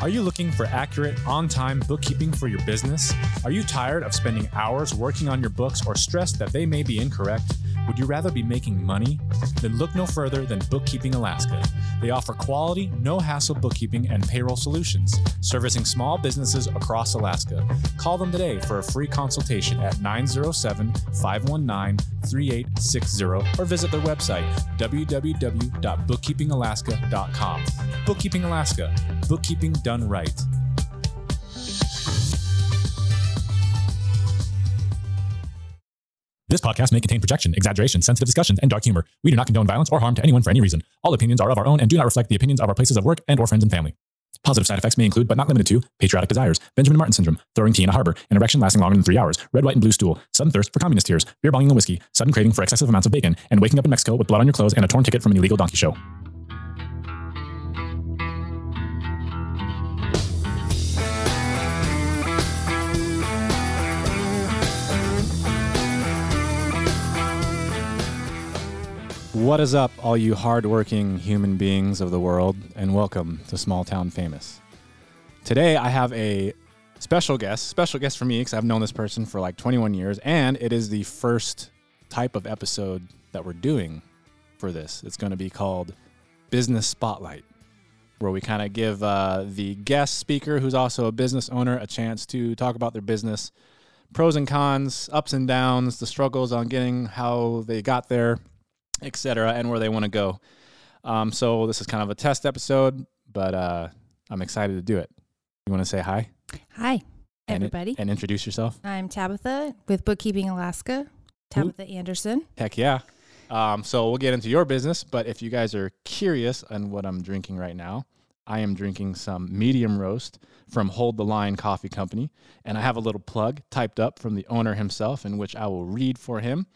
Are you looking for accurate, on time bookkeeping for your business? Are you tired of spending hours working on your books or stressed that they may be incorrect? Would you rather be making money? Then look no further than Bookkeeping Alaska. They offer quality, no hassle bookkeeping and payroll solutions, servicing small businesses across Alaska. Call them today for a free consultation at 907 519 3860 or visit their website www.bookkeepingalaska.com. Bookkeeping Alaska, bookkeeping done right. This podcast may contain projection, exaggeration, sensitive discussions, and dark humor. We do not condone violence or harm to anyone for any reason. All opinions are of our own and do not reflect the opinions of our places of work and or friends and family. Positive side effects may include, but not limited to, patriotic desires, Benjamin Martin syndrome, throwing tea in a harbor, an erection lasting longer than three hours, red, white, and blue stool, sudden thirst for communist tears, beer bonging and whiskey, sudden craving for excessive amounts of bacon, and waking up in Mexico with blood on your clothes and a torn ticket from an illegal donkey show. What is up, all you hardworking human beings of the world, and welcome to Small Town Famous. Today, I have a special guest, special guest for me because I've known this person for like 21 years, and it is the first type of episode that we're doing for this. It's going to be called Business Spotlight, where we kind of give uh, the guest speaker, who's also a business owner, a chance to talk about their business, pros and cons, ups and downs, the struggles on getting how they got there etc., and where they want to go. Um, so this is kind of a test episode, but uh, I'm excited to do it. You want to say hi? Hi, And- everybody. and introduce yourself. I'm Tabitha with Bookkeeping Alaska. Tabitha Anderson. Heck yeah. Um, so we'll get into your business, but if you guys are curious on what I'm drinking right now, I am drinking some medium roast from Hold the Line Coffee Company, and I have a little plug typed up from the owner himself, in which I will read for him.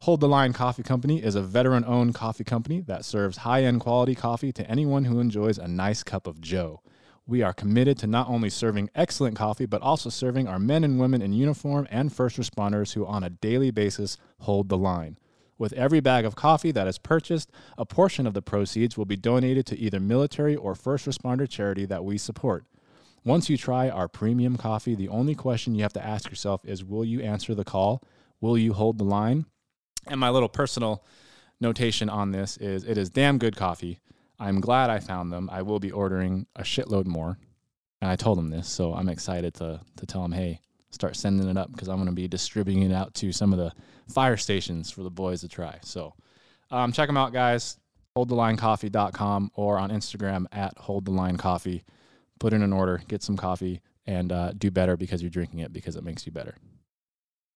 Hold the Line Coffee Company is a veteran owned coffee company that serves high end quality coffee to anyone who enjoys a nice cup of Joe. We are committed to not only serving excellent coffee, but also serving our men and women in uniform and first responders who, on a daily basis, hold the line. With every bag of coffee that is purchased, a portion of the proceeds will be donated to either military or first responder charity that we support. Once you try our premium coffee, the only question you have to ask yourself is Will you answer the call? Will you hold the line? And my little personal notation on this is it is damn good coffee. I'm glad I found them. I will be ordering a shitload more. And I told him this, so I'm excited to to tell him, hey, start sending it up because I'm going to be distributing it out to some of the fire stations for the boys to try. So um, check them out, guys. HoldTheLineCoffee.com or on Instagram at HoldTheLineCoffee. Put in an order, get some coffee, and uh, do better because you're drinking it because it makes you better.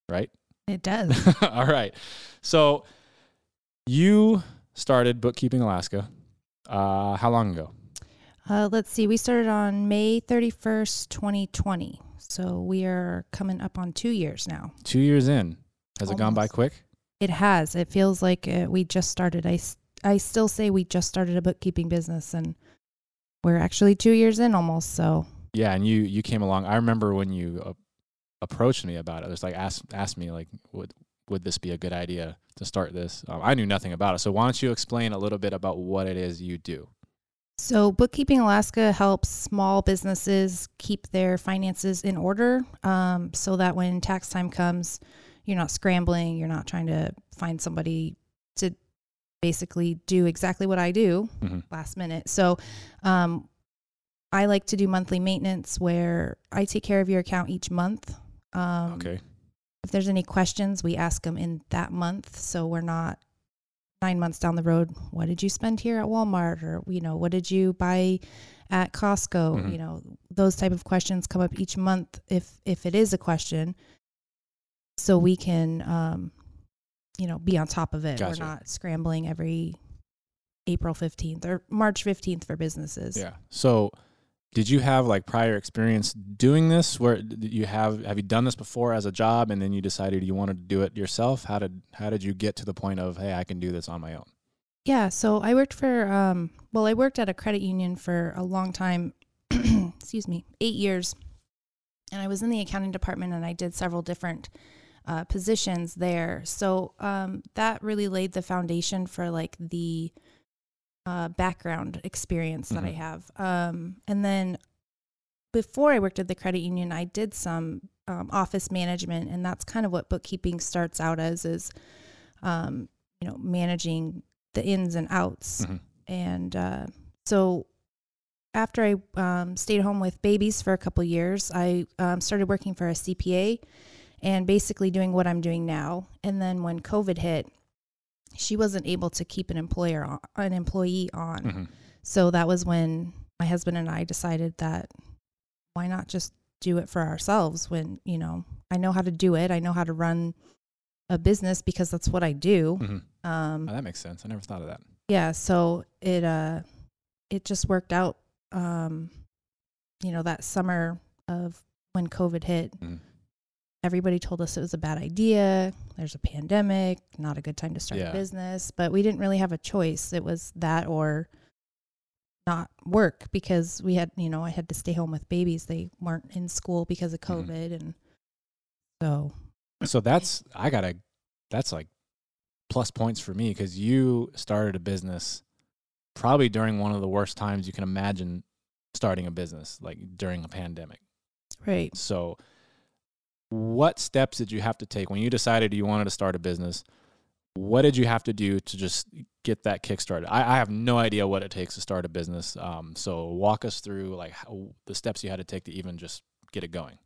Right? It does. All right. So you started Bookkeeping Alaska. Uh, how long ago? uh, let's see. We started on May 31st, 2020. So we are coming up on two years now. Two years in. Has it gone by quick? It has. It feels like uh, we just started. I, I still say we just started a bookkeeping business and we're actually two years in almost. So Yeah, and you you came along. I remember when you uh, approached me about it. It was like asked asked me like would would this be a good idea to start this? Um, I knew nothing about it. So why don't you explain a little bit about what it is you do? So, Bookkeeping Alaska helps small businesses keep their finances in order um, so that when tax time comes, you're not scrambling, you're not trying to find somebody to basically do exactly what I do Mhm. last minute. So, um, I like to do monthly maintenance where I take care of your account each month. Um, Okay. if there's any questions, we ask them in that month. So we're not nine months down the road. What did you spend here at Walmart? Or, you know, what did you buy at Costco? Mhm. You know, those type of questions come up each month if, if it is a question. So we can, um, you know, be on top of it. Gotcha. We're not scrambling every April 15th or March 15th for businesses. Yeah. So did you have like prior experience doing this where you have have you done this before as a job and then you decided you wanted to do it yourself? How did how did you get to the point of hey, I can do this on my own? Yeah, so I worked for um well, I worked at a credit union for a long time. excuse me, 8 years. And I was in the accounting department and I did several different uh, positions there. So um, that really laid the foundation for like the uh, background experience that I Mhm. have. Um, and then before I worked at the credit union, I did some um, office management, and that's kind of what bookkeeping starts out as is, um, you know, managing the ins and outs. Mhm. And uh, so after I um, stayed home with babies for a couple years, I um, started working for a CPA and basically doing what I'm doing now. And then when COVID hit, she wasn't able to keep an employer on, an employee on. Mhm. So that was when my husband and I decided that why not just do it for ourselves when, you know, I know how to do it. I know how to run a business because that's what I do. Mhm. Um, Oh, that makes sense. I never thought of that. yeah, so it uh it just worked out um you know that summer of when COVID hit. Mhm. Everybody told us it was a bad idea. There's a pandemic, not a good time to start Yeah. a business, but we didn't really have a choice. It was that or not work because we had, you know, I had to stay home with babies. They weren't in school because of Mhm. COVID and so So that's I gotta. That's like plus points for me because you started a business probably during one of the worst times you can imagine starting a business, like during a pandemic. right. So, what steps did you have to take when you decided you wanted to start a business? What did you have to do to just get that kick started? I, I have no idea what it takes to start a business. Um, so walk us through like how, the steps you had to take to even just get it going.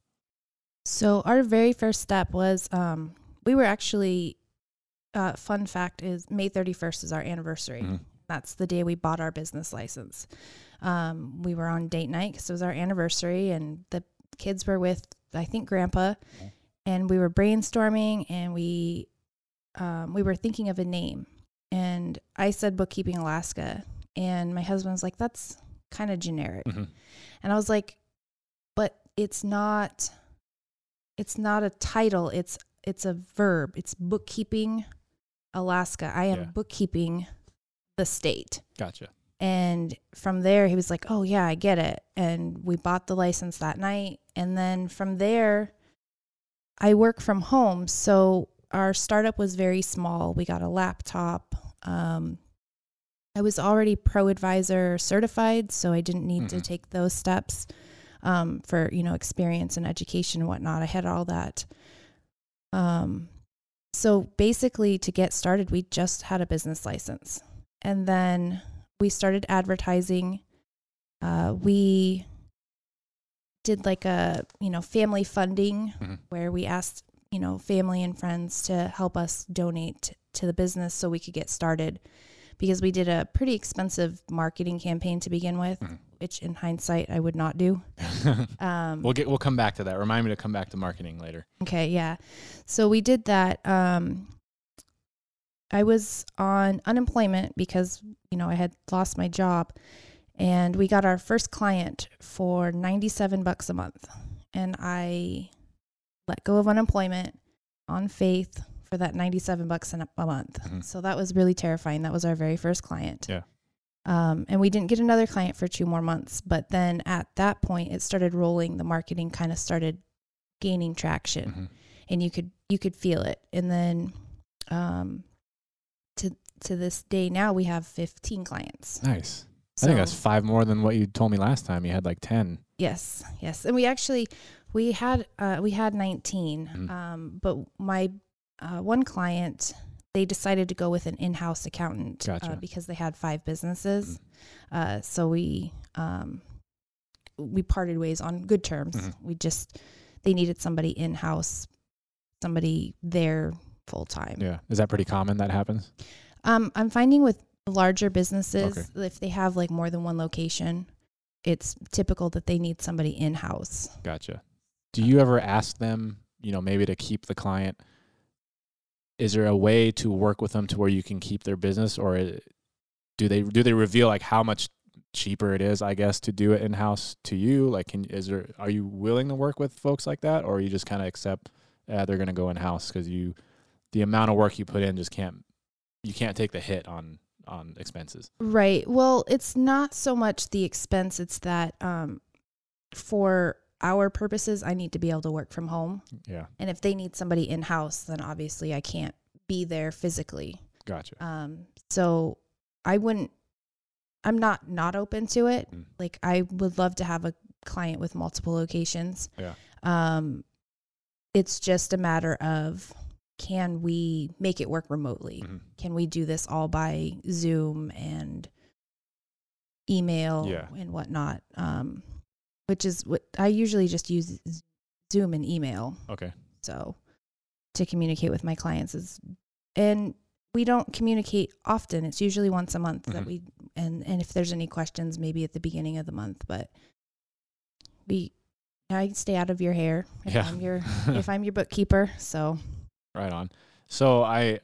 So our very first step was um, we were actually. Uh, fun fact is May thirty first is our anniversary. Mhm. That's the day we bought our business license. Um, we were on date night because it was our anniversary, and the kids were with I think Grandpa, and we were brainstorming, and we um, we were thinking of a name, and I said Bookkeeping Alaska, and my husband was like, "That's kind of generic," Mhm. and I was like, "But it's not." It's not a title. It's it's a verb. It's bookkeeping Alaska. I am Yeah. bookkeeping the state. Gotcha. And from there, he was like, Oh, yeah, I get it. And we bought the license that night. And then from there, I work from home. So our startup was very small. We got a laptop. Um, I was already pro advisor certified, so I didn't need to Mhm. take those steps um, for you know experience and education and whatnot. I had all that. Um, so basically, to get started, we just had a business license, and then we started advertising. Uh, we did like a you know family funding Mhm. where we asked you know family and friends to help us donate to the business so we could get started because we did a pretty expensive marketing campaign to begin with Mhm. which in hindsight i would not do um, we'll get we'll come back to that. Remind me to come back to marketing later. Okay, yeah. So we did that. Um, I was on unemployment because, you know, I had lost my job. And we got our first client for 97 bucks a month. And I let go of unemployment on faith for that 97 bucks a month. Mhm. So that was really terrifying. That was our very first client. Yeah. Um, and we didn't get another client for two more months. But then at that point, it started rolling. The marketing kind of started gaining traction Mhm. and you could you could feel it and then um to this day now we have 15 clients Nice. so I think that's five more than what you told me last time. You had like ten. yes yes and we actually we had uh we had 19 Mhm. um but my uh one client they decided to go with an in-house accountant uh, because they had five businesses uh so we um we parted ways on good terms Mhm. we just they needed somebody in-house somebody there full time Yeah. Is that pretty common? That happens. Um, I'm finding with larger businesses, if they have like more than one location, it's typical that they need somebody in house. Gotcha. Do you ever ask them, you know, maybe to keep the client? Is there a way to work with them to where you can keep their business, or do they do they reveal like how much cheaper it is, I guess, to do it in house to you? Like, can is there are you willing to work with folks like that, or you just kind of accept uh, they're going to go in house because you the amount of work you put in just can't you can't take the hit on on expenses. Right. Well, it's not so much the expense, it's that um, for our purposes, I need to be able to work from home. Yeah, And if they need somebody in house, then obviously I can't be there physically. gotcha. Um, so I wouldn't, I'm not not open to it. Mm. Like I would love to have a client with multiple locations. Yeah. Um, it's just a matter of can we make it work remotely? Mhm. Can we do this all by Zoom and email Yeah. and whatnot? Um, which is what I usually just use Zoom and email. Okay. So to communicate with my clients is, and we don't communicate often. It's usually once a month that Mhm. we, and, and if there's any questions, maybe at the beginning of the month, but we, I stay out of your hair if Yeah. I'm your, if I'm your bookkeeper. So Right on. So I,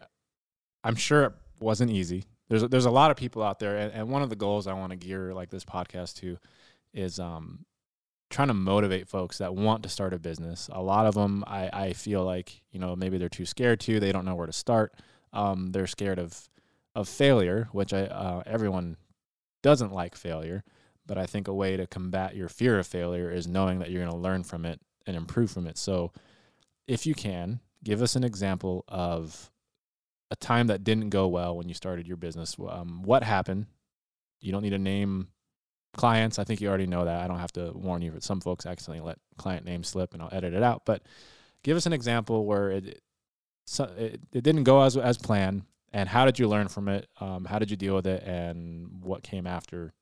I'm sure it wasn't easy. There's there's a lot of people out there, and, and one of the goals I want to gear like this podcast to is um, trying to motivate folks that want to start a business. A lot of them, I I feel like you know maybe they're too scared to. They don't know where to start. Um, they're scared of of failure, which I uh, everyone doesn't like failure. But I think a way to combat your fear of failure is knowing that you're going to learn from it and improve from it. So, if you can, give us an example of a time that didn't go well when you started your business. Um, what happened? You don't need to name clients. I think you already know that. I don't have to warn you. But some folks accidentally let client names slip, and I'll edit it out. But give us an example where it it, it didn't go as as planned, and how did you learn from it? Um, how did you deal with it, and what came after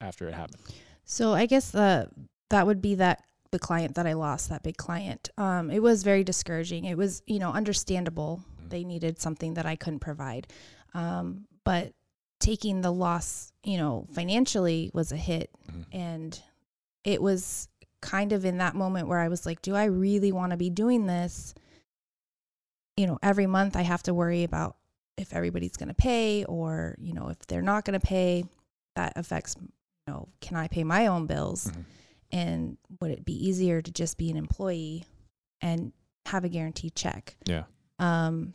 after it happened? So I guess the that would be that the client that I lost, that big client. Um, it was very discouraging. It was, you know, understandable. Mhm. They needed something that I couldn't provide. Um, but taking the loss, you know, financially was a hit. Mhm. And it was kind of in that moment where I was like, do I really want to be doing this? You know, every month I have to worry about if everybody's going to pay or, you know, if they're not going to pay. That affects, you know, can I pay my own bills? Mhm. And would it be easier to just be an employee and have a guaranteed check? Yeah. Um,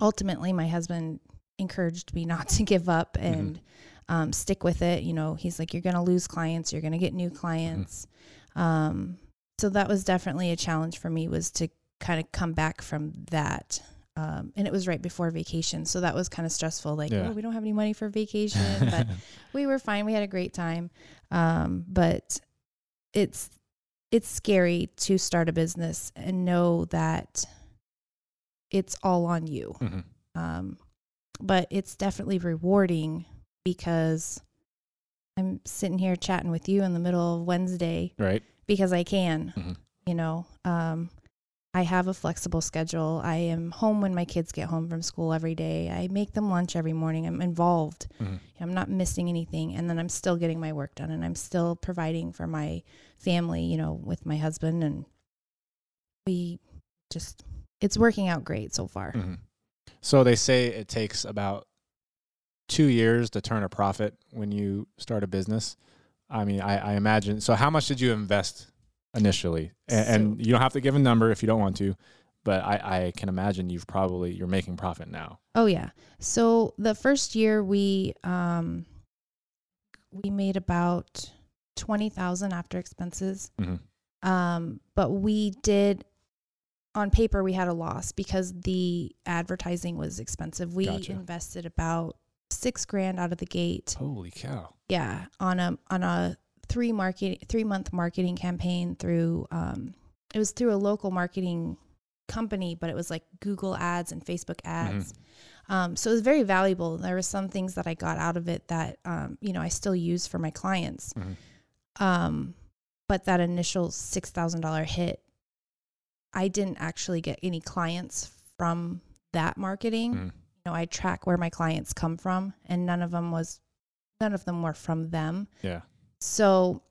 ultimately, my husband encouraged me not to give up and um, stick with it. You know, he's like, you're going to lose clients, you're going to get new clients. Um, so that was definitely a challenge for me was to kind of come back from that. Um, and it was right before vacation. So that was kind of stressful. Like, Yeah. oh, we don't have any money for vacation, but we were fine. We had a great time. Um, but it's it's scary to start a business and know that it's all on you. Mhm. Um, but it's definitely rewarding because I'm sitting here chatting with you in the middle of Wednesday Right. because I can. Mhm. You know, um, I have a flexible schedule. I am home when my kids get home from school every day. I make them lunch every morning. I'm involved. Mhm. I'm not missing anything. And then I'm still getting my work done and I'm still providing for my family, you know, with my husband. And we just, it's working out great so far. Mhm. So they say it takes about two years to turn a profit when you start a business. I mean, I, I imagine. So, how much did you invest initially? And, and you don't have to give a number if you don't want to, but I, I can imagine you've probably you're making profit now. Oh yeah. So the first year we um we made about 20,000 after expenses. Mhm. Um but we did on paper we had a loss because the advertising was expensive. We Gotcha. invested about 6 grand out of the gate. Holy cow! Yeah, on a on a 3 market 3 month marketing campaign through um it was through a local marketing company, but it was like Google ads and Facebook ads. Um, so it was very valuable. There were some things that I got out of it that, um, you know, I still use for my clients. Mhm. Um, but that initial $6,000 hit, I didn't actually get any clients from that marketing. Mhm. You know, I track where my clients come from and none of them was, none of them were from them. Yeah. So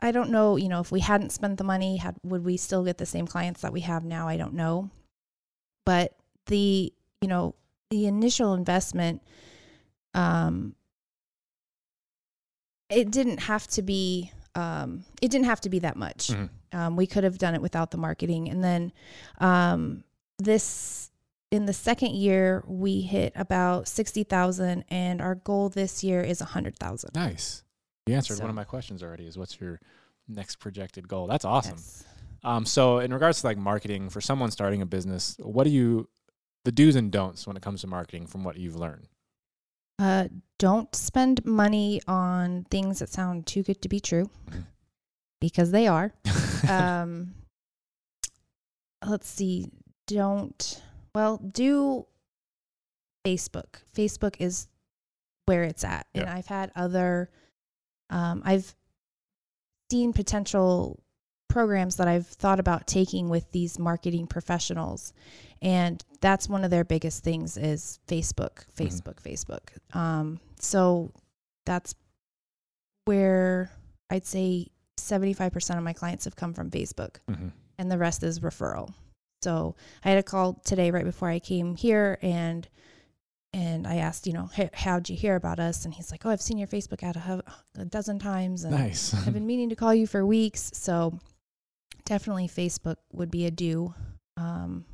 I don't know, you know, if we hadn't spent the money, had would we still get the same clients that we have now? I don't know. But the, you know, the initial investment um it didn't have to be um it didn't have to be that much. Mhm. Um we could have done it without the marketing and then um this in the second year we hit about 60,000 and our goal this year is 100,000. Nice. You answered So- one of my questions already. Is what's your next projected goal? That's awesome. Yes. Um, so in regards to like marketing for someone starting a business, what do you the do's and don'ts when it comes to marketing from what you've learned? Uh, don't spend money on things that sound too good to be true, Mhm. because they are. um, let's see. Don't well do Facebook. Facebook is where it's at, and Yeah. I've had other. Um, I've seen potential programs that I've thought about taking with these marketing professionals, and that's one of their biggest things is Facebook, Mhm. Facebook, Facebook. Um, so that's where I'd say 75% of my clients have come from Facebook Mhm. and the rest is referral. So I had a call today right before I came here and and I asked, you know, "Hey, how'd you hear about us? And he's like, oh, I've seen your Facebook ad a, a dozen times and Nice. I've been meaning to call you for weeks. So definitely Facebook would be a do. Um,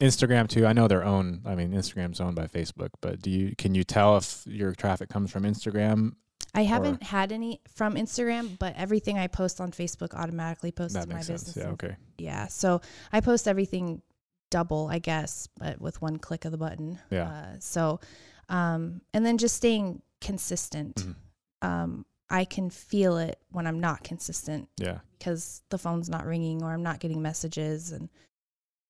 Instagram too. I know they're owned. I mean, Instagram's owned by Facebook, but do you can you tell if your traffic comes from Instagram? I haven't had any from Instagram, but everything I post on Facebook automatically posts that to my sense. business. Yeah. Okay. yeah. So I post everything double, I guess, but with one click of the button. Yeah. Uh, so, um, and then just staying consistent. Mhm. Um, I can feel it when I'm not consistent Yeah. because the phone's not ringing or I'm not getting messages. And,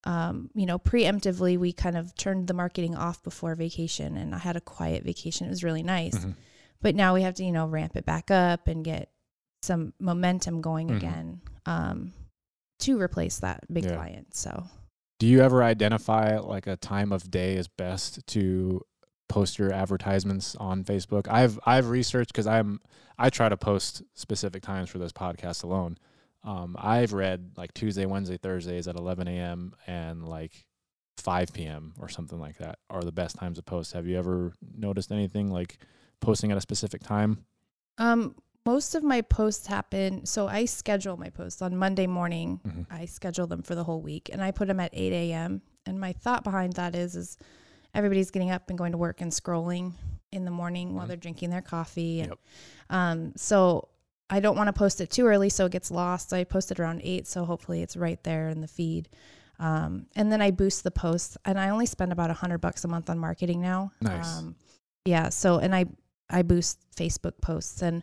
um, you know, preemptively, we kind of turned the marketing off before vacation and I had a quiet vacation. It was really nice. Mhm. But now we have to, you know, ramp it back up and get some momentum going Mhm. again um, to replace that big Yeah. client. So, Do you ever identify like a time of day is best to post your advertisements on Facebook? I've I've researched because I'm I try to post specific times for this podcast alone. Um, I've read like Tuesday, Wednesday, Thursdays at 11 a.m. and like 5 p.m. or something like that are the best times to post. Have you ever noticed anything like posting at a specific time? Um, most of my posts happen. So I schedule my posts on Monday morning. Mhm. I schedule them for the whole week, and I put them at eight a.m. And my thought behind that is, is everybody's getting up and going to work and scrolling in the morning while Mhm. they're drinking their coffee. And, Yep. um, so I don't want to post it too early so it gets lost. So I post it around eight, so hopefully it's right there in the feed. Um, and then I boost the posts, and I only spend about a hundred bucks a month on marketing now. Nice. Um, yeah. So and I I boost Facebook posts and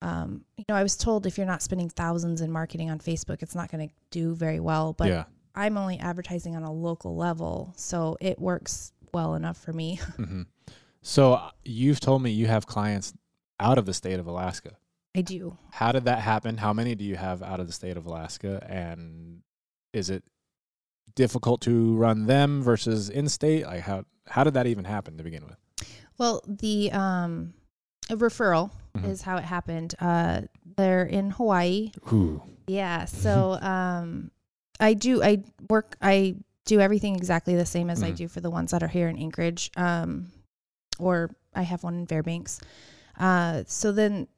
um, you know I was told if you're not spending thousands in marketing on Facebook, it's not going to do very well. But yeah. I'm only advertising on a local level, so it works well enough for me. hmm So uh, you've told me you have clients out of the state of Alaska. I do. How did that happen? How many do you have out of the state of Alaska? And is it difficult to run them versus in state? Like how how did that even happen to begin with? Well, the um, a referral Mhm. is how it happened. Uh, they're in Hawaii. Ooh. Yeah. So um, I do. I work. I do everything exactly the same as I Mhm. do for the ones that are here in Anchorage. Um, or I have one in Fairbanks. Uh, so then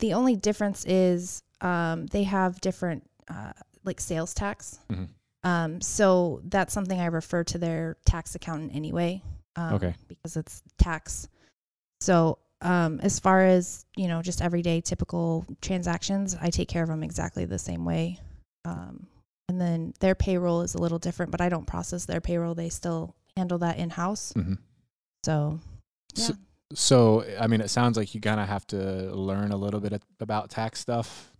the only difference is um, they have different uh, like sales tax. Mhm. Um, so that's something I refer to their tax accountant anyway. Um, Okay. Because it's tax. So um, as far as you know, just everyday typical transactions, I take care of them exactly the same way. Um, and then their payroll is a little different, but I don't process their payroll. They still handle that in house. hmm So So, so I mean, it sounds like you kind of have to learn a little bit about tax stuff.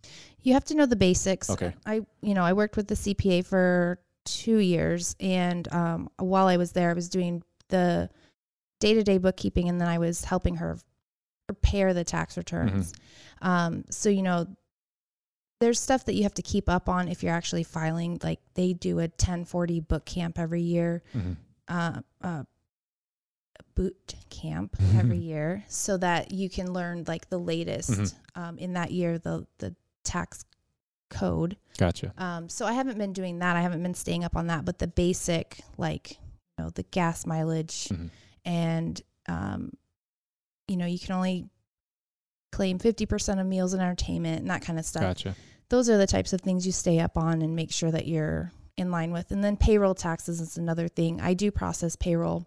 you have to know the basics. Okay. I, you know, I worked with the CPA for two years, and um, while I was there, I was doing the day-to-day bookkeeping, and then I was helping her prepare the tax returns. Um, so you know, there's stuff that you have to keep up on if you're actually filing. Like they do a 1040 book camp every year. hmm uh, uh, boot camp every year so that you can learn like the latest Mhm. um, in that year the the tax code Gotcha. um, so i haven't been doing that i haven't been staying up on that but the basic like know the gas mileage Mhm. and um, you know you can only claim 50% of meals and entertainment and that kind of stuff Gotcha. those are the types of things you stay up on and make sure that you're in line with. And then payroll taxes is another thing. I do process payroll.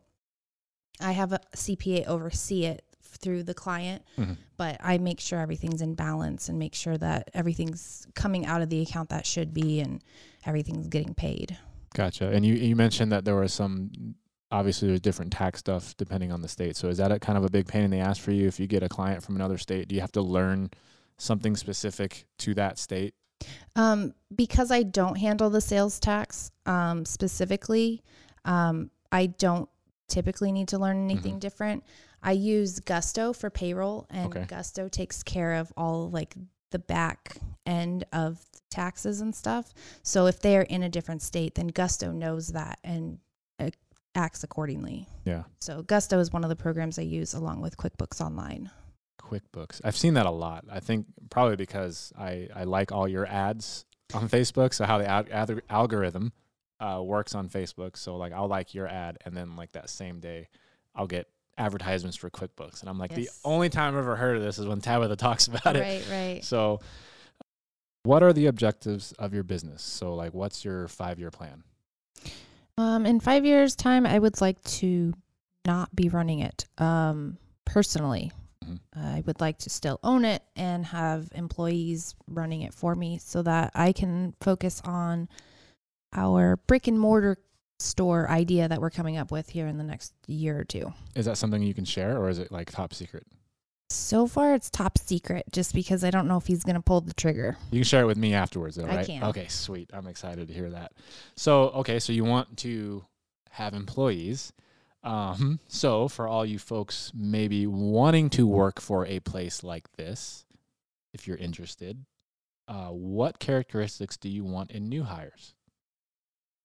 I have a CPA oversee it through the client, Mhm. but I make sure everything's in balance and make sure that everything's coming out of the account that should be and everything's getting paid. Gotcha. And you you mentioned that there were some obviously there's different tax stuff depending on the state. So is that a kind of a big pain in the ass for you if you get a client from another state? Do you have to learn something specific to that state? Um, because I don't handle the sales tax um, specifically, um, I don't typically need to learn anything different. I use Gusto for payroll, and Okay. Gusto takes care of all like the back end of taxes and stuff. So if they are in a different state, then Gusto knows that and uh, acts accordingly. Yeah. So Gusto is one of the programs I use along with QuickBooks Online. QuickBooks. I've seen that a lot. I think probably because I, I like all your ads on Facebook. So how the al- al- algorithm uh, works on Facebook. So like I'll like your ad, and then like that same day, I'll get advertisements for QuickBooks, and I'm like Yes. the only time I've ever heard of this is when Tabitha talks about it. Right, right. So, what are the objectives of your business? So like, what's your five year plan? Um, in five years' time, I would like to not be running it um, personally. Mhm. I would like to still own it and have employees running it for me so that I can focus on our brick and mortar store idea that we're coming up with here in the next year or two. Is that something you can share, or is it like top secret? So far, it's top secret just because I don't know if he's going to pull the trigger. You can share it with me afterwards, though, right? I can. Okay, sweet. I'm excited to hear that. So, okay, so you want to have employees. Um, so for all you folks maybe wanting to work for a place like this, if you're interested, uh, what characteristics do you want in new hires?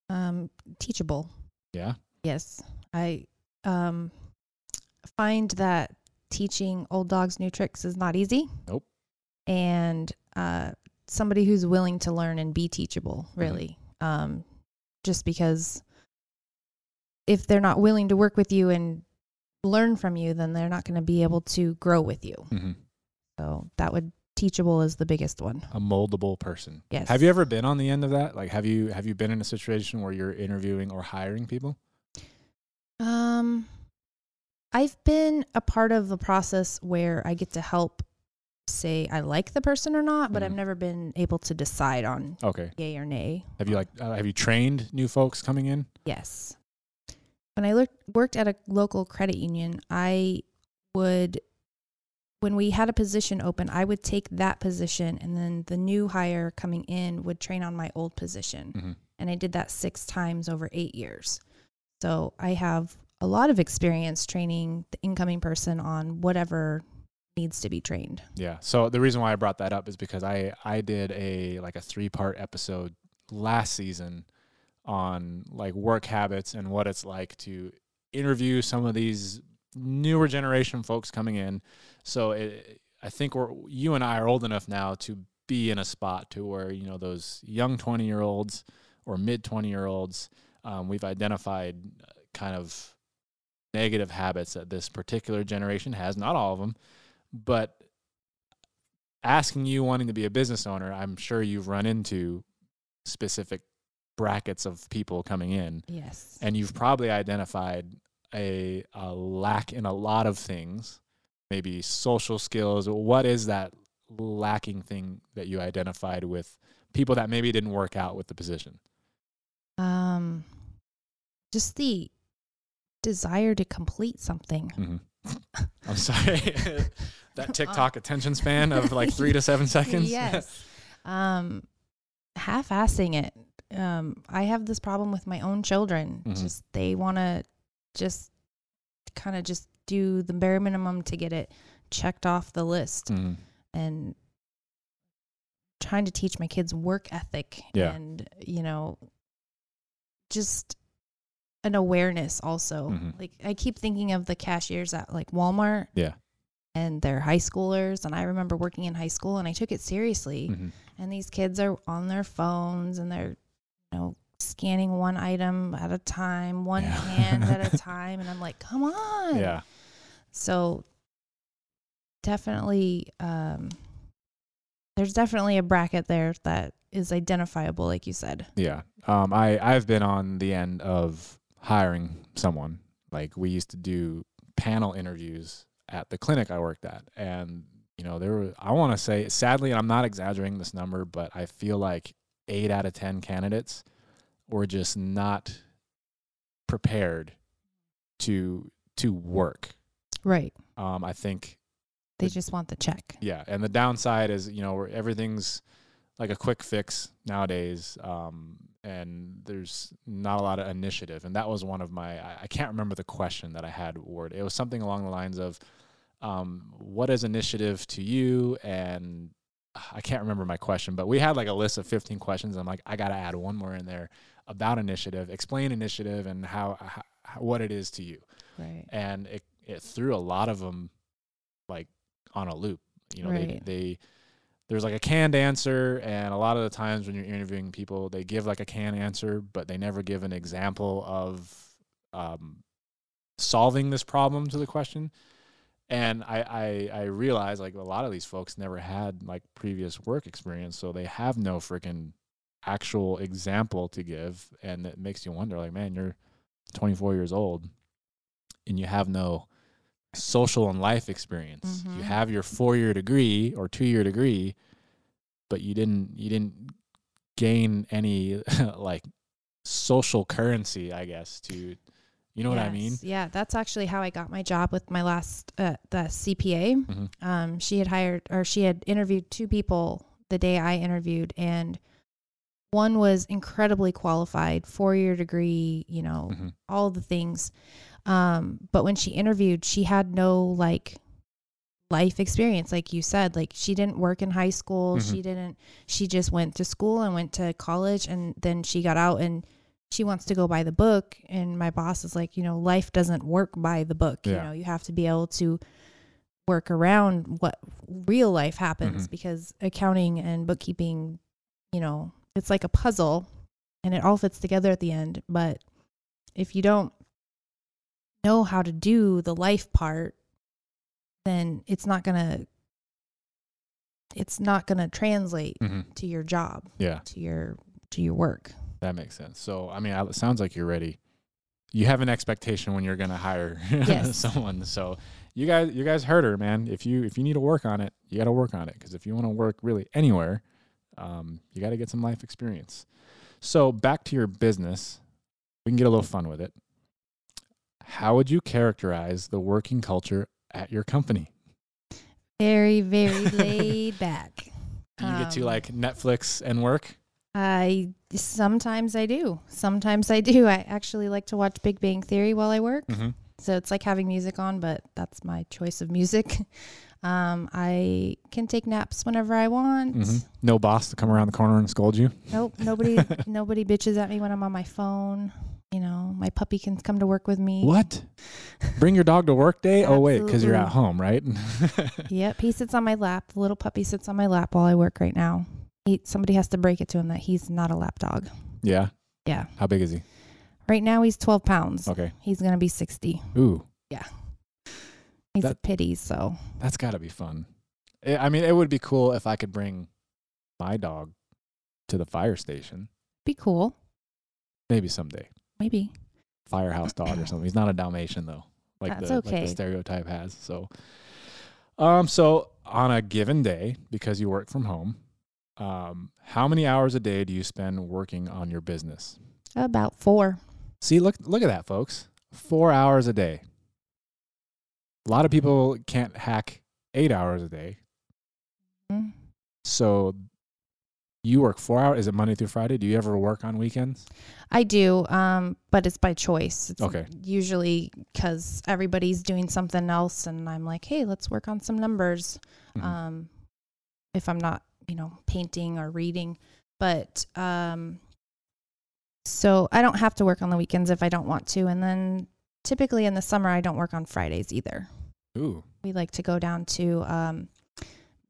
Um, teachable. Yeah. Yes, I um, find that teaching old dogs new tricks is not easy. Nope. And uh, somebody who's willing to learn and be teachable, Mm-hmm. really. Um, just because if they're not willing to work with you and learn from you, then they're not going to be able to grow with you. Mm-hmm. So that would teachable is the biggest one. A moldable person. Yes. Have you ever been on the end of that? Like, have you have you been in a situation where you're interviewing or hiring people? Um, I've been a part of the process where I get to help say I like the person or not, but I've Mhm. never been able to decide on Okay. yay or nay. Have you like uh, have you trained new folks coming in? Yes. When I looked, worked at a local credit union, I would, when we had a position open, I would take that position and then the new hire coming in would train on my old position. Mm-hmm. And I did that six times over eight years. So I have a lot of experience training the incoming person on whatever needs to be trained. Yeah. So the reason why I brought that up is because I I did a like a three part episode last season on like work habits and what it's like to interview some of these newer generation folks coming in. So it, I think we're you and I are old enough now to be in a spot to where you know those young twenty year olds or mid twenty year olds. Um, we've identified uh, kind of negative habits that this particular generation has. Not all of them, but asking you wanting to be a business owner, I'm sure you've run into specific brackets of people coming in, Yes. and you've probably identified a, a lack in a lot of things, maybe social skills. What is that lacking thing that you identified with people that maybe didn't work out with the position? Um, just the desire to complete something. Mm-hmm. I'm sorry. that TikTok attention span of like three to seven seconds. yes. Um, half-assing it. Um, I have this problem with my own children. Mhm. Just they want to just kind of just do the bare minimum to get it checked off the list, Mhm. and trying to teach my kids work ethic Yeah. and you know just an awareness also Mhm. like i keep thinking of the cashiers at like walmart Yeah. and they're high schoolers and i remember working in high school and i took it seriously Mhm. and these kids are on their phones and they're you know scanning one item at a time one Yeah. hand at a time and i'm like come on Yeah. so definitely um there's definitely a bracket there that is identifiable like you said Yeah. Um, I, I've been on the end of hiring someone. Like we used to do panel interviews at the clinic I worked at. And, you know, there were, I want to say, sadly, and I'm not exaggerating this number, but I feel like eight out of 10 candidates were just not prepared to to work. Right. Um, I think They It- just want the check. yeah, and the downside is you know everything's like a quick fix nowadays, um, and there's not a lot of initiative. And that was one of my I, I can't remember the question that I had word. It was something along the lines of, um, "What is initiative to you?" And I can't remember my question, but we had like a list of 15 questions. I'm like, I got to add one more in there about initiative, explain initiative and how, how what it is to you Right. and it it threw a lot of them like on a loop. You know, Right. they they there's like a canned answer, and a lot of the times when you're interviewing people, they give like a canned answer, but they never give an example of um, solving this problem to the question. And I, I I realize like a lot of these folks never had like previous work experience, so they have no freaking actual example to give, and it makes you wonder like, man, you're 24 years old, and you have no social and life experience. You Mhm. have your four year degree or two year degree, but you didn't you didn't gain any like social currency, I guess, to you know what I mean? Yeah, that's actually how I got my job with my last uh, the CPA. Mhm. Um, she had hired or she had interviewed two people the day I interviewed, and one was incredibly qualified, four year degree, you know, Mhm. all the things. Um, but when she interviewed, she had no like life experience, like you said. Like she didn't work in high school. Mhm. She didn't. She just went to school and went to college, and then she got out and she wants to go by the book. And my boss is like, you know, life doesn't work by the book. You know, you have to be able to work around what real life happens Mhm. because accounting and bookkeeping, you know, it's like a puzzle and it all fits together at the end. But if you don't know how to do the life part, then it's not going to it's not going to translate Mhm. to your job, Yeah, to your to your work. that makes sense. So, I mean, it sounds like you're ready. You have an expectation when you're going to hire Yes. someone. So, you guys, you guys heard her, man. If you if you need to work on it, you got to work on it because if you want to work really anywhere, um, you got to get some life experience. So, back to your business, we can get a little fun with it. How would you characterize the working culture at your company? Very very laid back. Do you get to Um, like Netflix and work? I sometimes I do. Sometimes I do. I actually like to watch Big Bang Theory while I work. Mm-hmm. So it's like having music on, but that's my choice of music. Um, I can take naps whenever I want. Mm-hmm. No boss to come around the corner and scold you. Nope, nobody nobody bitches at me when I'm on my phone. You know, my puppy can come to work with me. What? Bring your dog to work day? Oh wait, because you're at home, right? Yep, he sits on my lap. The little puppy sits on my lap while I work right now. He, somebody has to break it to him that he's not a lap dog. yeah. Yeah. How big is he? Right now he's 12 pounds. Okay. He's going to be 60. Ooh, He's a That- pity, so that's got to be fun. I mean, it would be cool if I could bring my dog to the fire station. be cool. Maybe someday. Maybe. Firehouse dog or something. He's not a Dalmatian though, like That's the like okay. the stereotype has. So, um, so on a given day, because you work from home, um, how many hours a day do you spend working on your business? About four. See, look look at that, folks. Four hours a day. A lot of people can't hack eight hours a day. Mm. So you work four hours. Is it Monday through Friday? Do you ever work on weekends? I do, um, but it's by choice. It's Okay. Usually because everybody's doing something else, and I'm like, hey, let's work on some numbers. Mhm. Um, if I'm not, you know, painting or reading, but um, so I don't have to work on the weekends if I don't want to, and then typically in the summer I don't work on Fridays either. Ooh, We like to go down to um,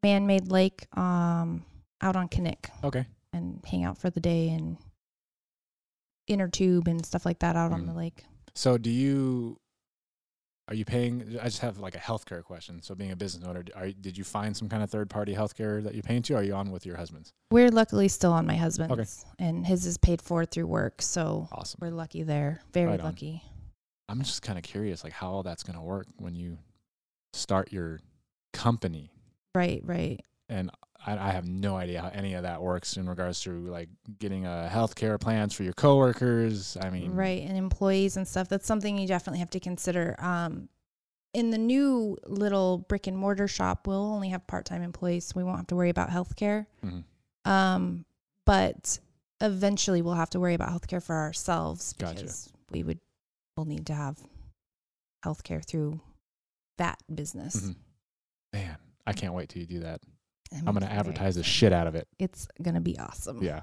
Man-Made Lake um, out on Knik okay. and hang out for the day and inner tube and stuff like that out on Mm. the lake. So do you? Are you paying? I just have like a healthcare question. So being a business owner, are, did you find some kind of third party healthcare that you pay into? Or are you on with your husband's? We're luckily still on my husband's, and his is paid for through work, so Awesome. we're lucky there. Very Right on. I'm just kind of curious, like how all that's going to work when you start your company. Right, right. and I, I have no idea how any of that works in regards to like getting a healthcare plans for your coworkers. I mean, right and employees and stuff that's something you definitely have to consider um in the new little brick and mortar shop we'll only have part-time employees so we won't have to worry about healthcare Mhm. um but eventually we'll have to worry about healthcare for ourselves Gotcha. because we would we'll need to have healthcare through that business Mhm. Man, I can't wait till you do that. I'm I'm going to advertise the shit out of it. it's gonna be awesome Yeah.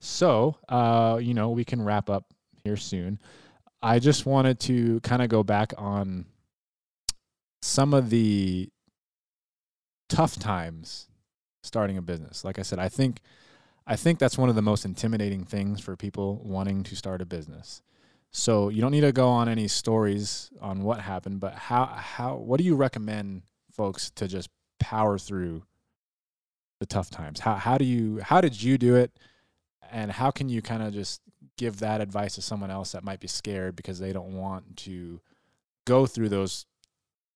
So, uh, you know, we can wrap up here soon. I just wanted to kind of go back on some of the tough times starting a business. Like I said, I think I think that's one of the most intimidating things for people wanting to start a business. So, you don't need to go on any stories on what happened, but how how what do you recommend folks to just power through the tough times? How how do you how did you do it? And how can you kind of just give that advice to someone else that might be scared because they don't want to go through those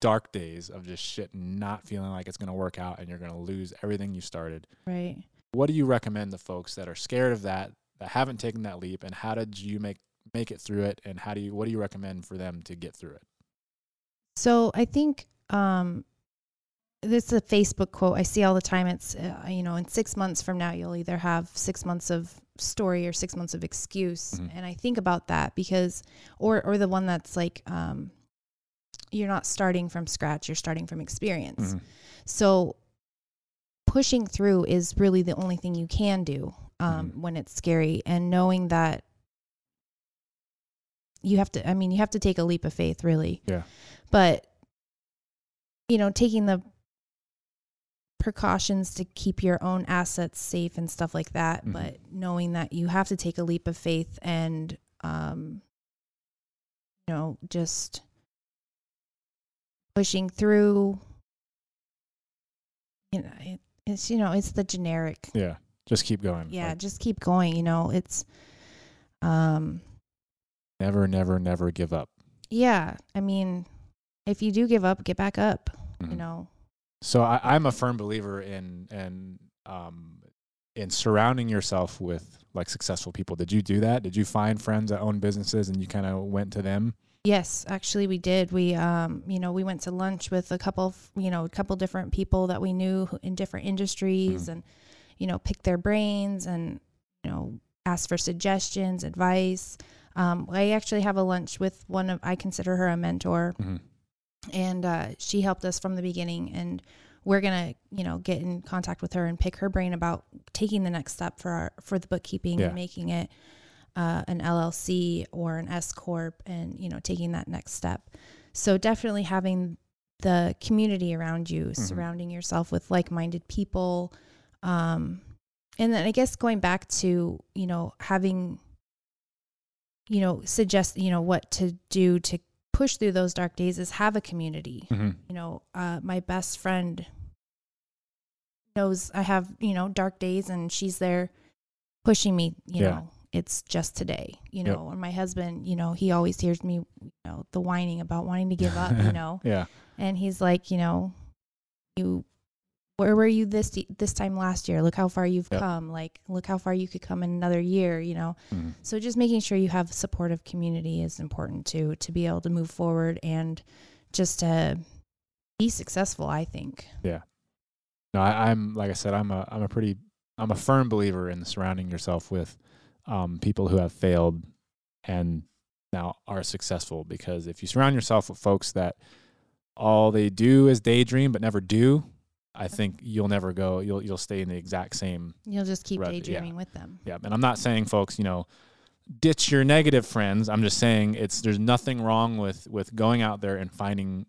dark days of just shit not feeling like it's going to work out and you're going to lose everything you started. right What do you recommend the folks that are scared of that, that haven't taken that leap and how did you make make it through it and how do you what do you recommend for them to get through it? So I think um, this is a Facebook quote I see all the time. It's uh, you know, in six months from now, you'll either have six months of story or six months of excuse. Mhm. And I think about that because, or or the one that's like, um, you're not starting from scratch. You're starting from experience. Mhm. So pushing through is really the only thing you can do um, Mhm. when it's scary, and knowing that you have to. I mean, you have to take a leap of faith, really. Yeah. But you know, taking the precautions to keep your own assets safe and stuff like that, Mhm. but knowing that you have to take a leap of faith and um you know, just pushing through you know, it, it's you know, it's the generic. Yeah. Just keep going. Yeah, Like, just keep going, you know. It's um never never never give up. yeah, I mean, if you do give up, get back up, you Mhm. know. So I, I'm a firm believer in in um, in surrounding yourself with like successful people. Did you do that? Did you find friends that own businesses and you kind of went to them? Yes, actually we did. We um, you know, we went to lunch with a couple of, you know, a couple different people that we knew in different industries Mhm. and you know, picked their brains and you know, asked for suggestions, advice. Um, I actually have a lunch with one of I consider her a mentor Mhm. and uh, she helped us from the beginning and we're gonna you know get in contact with her and pick her brain about taking the next step for our for the bookkeeping Yeah. and making it uh, an llc or an s corp and you know taking that next step so definitely having the community around you surrounding yourself with like-minded people um, and then i guess going back to you know having you know suggest you know what to do to push through those dark days is have a community Mm-hmm. you know uh, my best friend knows i have you know dark days and she's there pushing me you Yeah. know it's just today you Yep. know and my husband you know he always hears me you know the whining about wanting to give up you know Yeah. and he's like you know you where were you this this time last year look how far you've Yep. come like look how far you could come in another year you know Mhm. so just making sure you have supportive community is important too to be able to move forward and just to be successful i think Yeah. No, I, I'm like I said, I'm a I'm a pretty I'm a firm believer in surrounding yourself with um, people who have failed and now are successful. Because if you surround yourself with folks that all they do is daydream but never do, I think you'll never go. You'll you'll stay in the exact same you'll just keep yeah. daydreaming with them Yeah, and I'm not saying folks, you know, ditch your negative friends. I'm just saying it's there's nothing wrong with with going out there and finding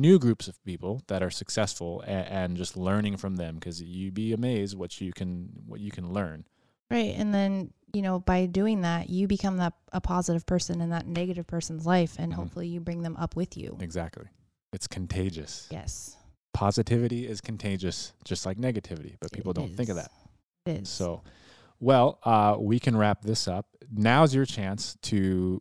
new groups of people that are successful and, and just learning from them because you'd be amazed what you can what you can learn. right and then you know by doing that you become that a positive person in that negative person's life and Mhm. hopefully you bring them up with you Exactly. It's contagious. yes Positivity is contagious, just like negativity, but people It don't think of is. that. is So, well, uh, we can wrap this up. Now's your chance to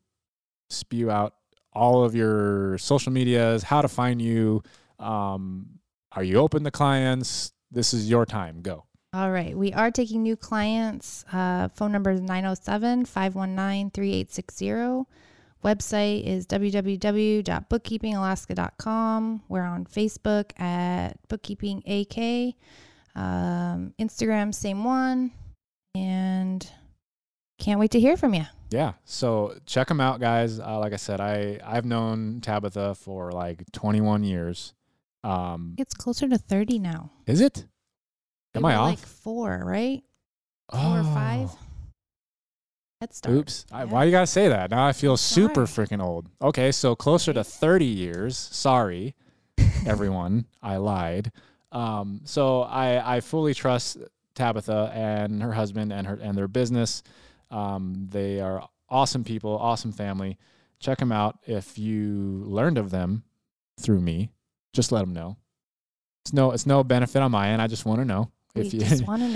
spew out all of your social medias, how to find you. Um, are you open to clients? This is your time. Go. All right. We are taking new clients. Uh, phone number is 907 519 3860. Website is www.bookkeepingalaska.com. We're on Facebook at Bookkeeping AK. Um, Instagram, same one. And can't wait to hear from you. Yeah. So check them out, guys. Uh, like I said, I I've known Tabitha for like 21 years. Um, It's closer to 30 now. is it? Am I off? Like four, right? Four or five? Head start. Oops. I, Yeah. why you gotta say that? Now I feel super Sorry. freaking old. Okay, so closer to 30 years. Sorry, everyone. I lied. Um, so I I fully trust Tabitha and her husband and her and their business. Um, they are awesome people, awesome family. Check them out. If you learned of them through me, just let them know. It's no it's no benefit on my end. I just want to know We if you just want to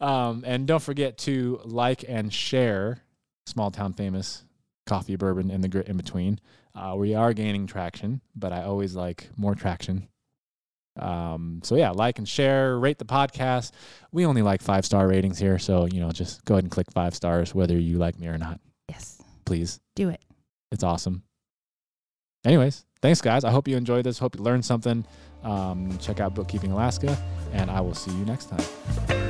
know. um, and don't forget to like and share Small Town Famous Coffee Bourbon and the Grit in Between. Uh, we are gaining traction, but I always like more traction. Um, so yeah, like and share, rate the podcast. We only like five star ratings here, so you know, just go ahead and click five stars, whether you like me or not. Yes. Please, Do it. it's awesome. Anyways, thanks guys. I hope you enjoyed this. Hope you learned something. Um, check out Bookkeeping Alaska, and I will see you next time.